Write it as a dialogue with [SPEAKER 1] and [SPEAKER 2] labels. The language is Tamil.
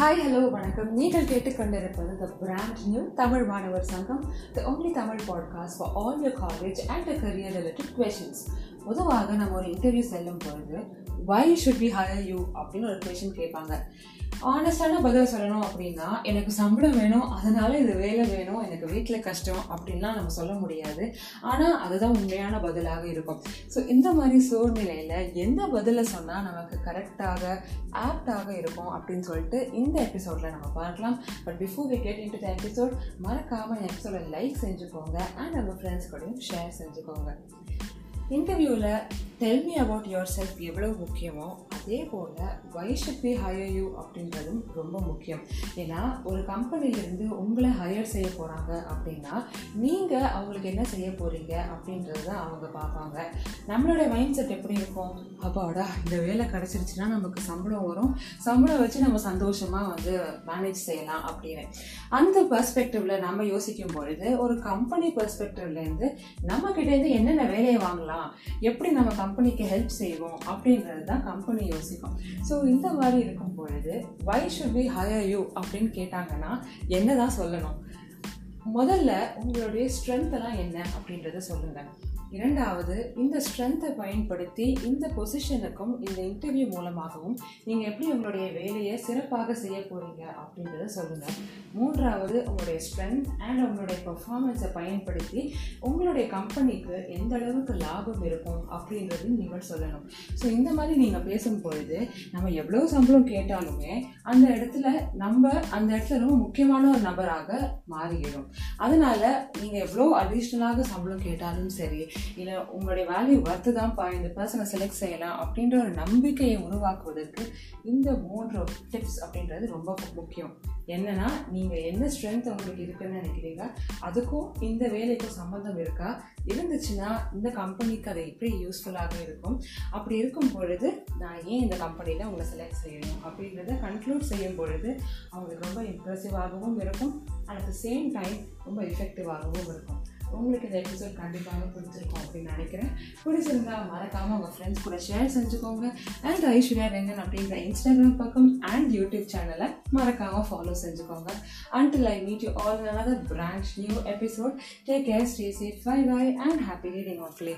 [SPEAKER 1] ஹாய் ஹலோ வணக்கம். நீங்கள் கேட்டுக்கொண்டிருப்பது த பிராண்ட் நியூ தமிழ் மாணவர் சங்கம் the only Tamil podcast for all your college and career related questions பொதுவாக நம்ம ஒரு இன்டர்வியூ செல்லும் பொழுது why should we hire you அப்படின்னு ஒரு கொஷின் கேட்பாங்க. ஆனஸ்டான பதில் சொல்லணும் அப்படின்னா எனக்கு சம்பளம் வேணும் அதனால இது வேலை வேணும் எனக்கு வீட்டில் கஷ்டம் அப்படின்லாம் நம்ம சொல்ல முடியாது. ஆனால் அதுதான் உண்மையான பதிலாக இருக்கும். ஸோ இந்த மாதிரி சூழ்நிலையில் எந்த பதிலை சொன்னால் நமக்கு கரெக்டாக ஆப்டாக இருக்கும் அப்படின்னு சொல்லிட்டு இந்த எபிசோடில் நம்ம பார்க்கலாம். But before we get in to the episode மறக்காமல் எபிசோட லைக் செஞ்சுக்கோங்க அண்ட் நம்ம ஃப்ரெண்ட்ஸ் கூடயும் ஷேர் செஞ்சுக்கோங்க. இன்டர்வியூவில் tell me about yourself எவ்வளோ முக்கியமோ அதே போல் why should we hire you அப்படின்றதும் ரொம்ப முக்கியம். ஏன்னா ஒரு கம்பெனிலேருந்து உங்களை ஹையர் செய்ய போகிறாங்க அப்படின்னா நீங்கள் அவங்களுக்கு என்ன செய்ய போகிறீங்க அப்படின்றத அவங்க பார்ப்பாங்க. நம்மளோட மைண்ட் செட் எப்படி இருக்கும்? அப்பாடா இந்த வேலை கிடச்சிருச்சுன்னா நமக்கு சம்பளம் வரும். சம்பளம் வச்சு நம்ம சந்தோஷமாக வந்து மேனேஜ் செய்யலாம் அப்படின்னு. அந்த பர்ஸ்பெக்டிவில் நம்ம யோசிக்கும் பொழுது ஒரு கம்பெனி பர்ஸ்பெக்டிவ்லேருந்து நம்மக்கிட்டேருந்து என்னென்ன வேலையை வாங்கலாம்? எப்படி நம்ம கம்பெனிக்கு ஹெல்ப் செய்வோம் அப்படின்றது தான் கம்பெனி யோசிக்கும். ஸோ இந்த மாதிரி இருக்கும் பொழுது why should we hire you அப்படின்னு கேட்டாங்கன்னா என்ன தான் சொல்லணும். முதல்ல உங்களுடைய ஸ்ட்ரென்த்தெல்லாம் என்ன அப்படின்றத சொல்லுங்கள் இரண்டாவது இந்த ஸ்ட்ரென்த்தை பயன்படுத்தி இந்த பொசிஷனுக்கும் இந்த இன்டர்வியூ மூலமாகவும் நீங்கள் எப்படி உங்களுடைய வேலையை சிறப்பாக செய்ய போகிறீங்க அப்படின்றத சொல்லுங்கள் மூன்றாவது உங்களுடைய ஸ்ட்ரென்த் அண்ட் உங்களுடைய பர்ஃபார்மன்ஸை பயன்படுத்தி உங்களுடைய கம்பெனிக்கு எந்த அளவுக்கு லாபம் இருக்கும் அப்படின்றதையும் நீங்கள் சொல்லணும். ஸோ இந்த மாதிரி நீங்கள் பேசும் பொழுது நம்ம எவ்வளோ சம்பளம் கேட்டாலுமே அந்த இடத்துல நம்ம அந்த இடத்துல ரொம்ப முக்கியமான ஒரு நபராக மாறிடும். அதனால நீங்கள் எவ்வளோ அடிஷ்னலாக சம்பளம் கேட்டாலும் சரி இல்லை உங்களுடைய வேல்யூ ஒர்த்து தான்ப்பா இந்த பர்சனை செலக்ட் செய்யலாம் அப்படின்ற ஒரு நம்பிக்கையை உருவாக்குவதற்கு இந்த மூன்று டிப்ஸ் அப்படின்றது ரொம்ப முக்கியம். என்னன்னா நீங்கள் என்ன ஸ்ட்ரென்த் உங்களுக்கு இருக்குன்னு நினைக்கிறீங்க அதுக்கும் இந்த வேலைக்கும் சம்மந்தம் இருக்கா? இருந்துச்சுன்னா இந்த கம்பெனிக்கு அது எப்படி யூஸ்ஃபுல்லாக இருக்கும்? அப்படி இருக்கும் பொழுது நான் ஏன் இந்த கம்பெனியில் உங்களை செலக்ட் செய்யணும்? அப்படின்றத கன்க்ளூட் செய்யும் பொழுது அவங்களுக்கு ரொம்ப இம்ப்ரெசிவாகவும் இருக்கும். அட் த சேம் டைம் ரொம்ப எஃபெக்டிவாகவும் இருக்கும். உங்களுக்கு இந்த எபிசோட் கண்டிப்பாக பிடிச்சிருக்கும் அப்படின்னு நினைக்கிறேன். பிடிச்சிருந்தா மறக்காமல் உங்கள் ஃப்ரெண்ட்ஸ் கூட ஷேர் செஞ்சுக்கோங்க. அண்ட் ஐஸ்வர்யா ரெங்கன் அப்படின்ற இன்ஸ்டாகிராம் பக்கம் அண்ட் யூடியூப் சேனலை மறக்காமல் ஃபாலோ செஞ்சுக்கோங்க. Until I meet you all another brand new episode take care stay safe bye bye and happy reading மக்களே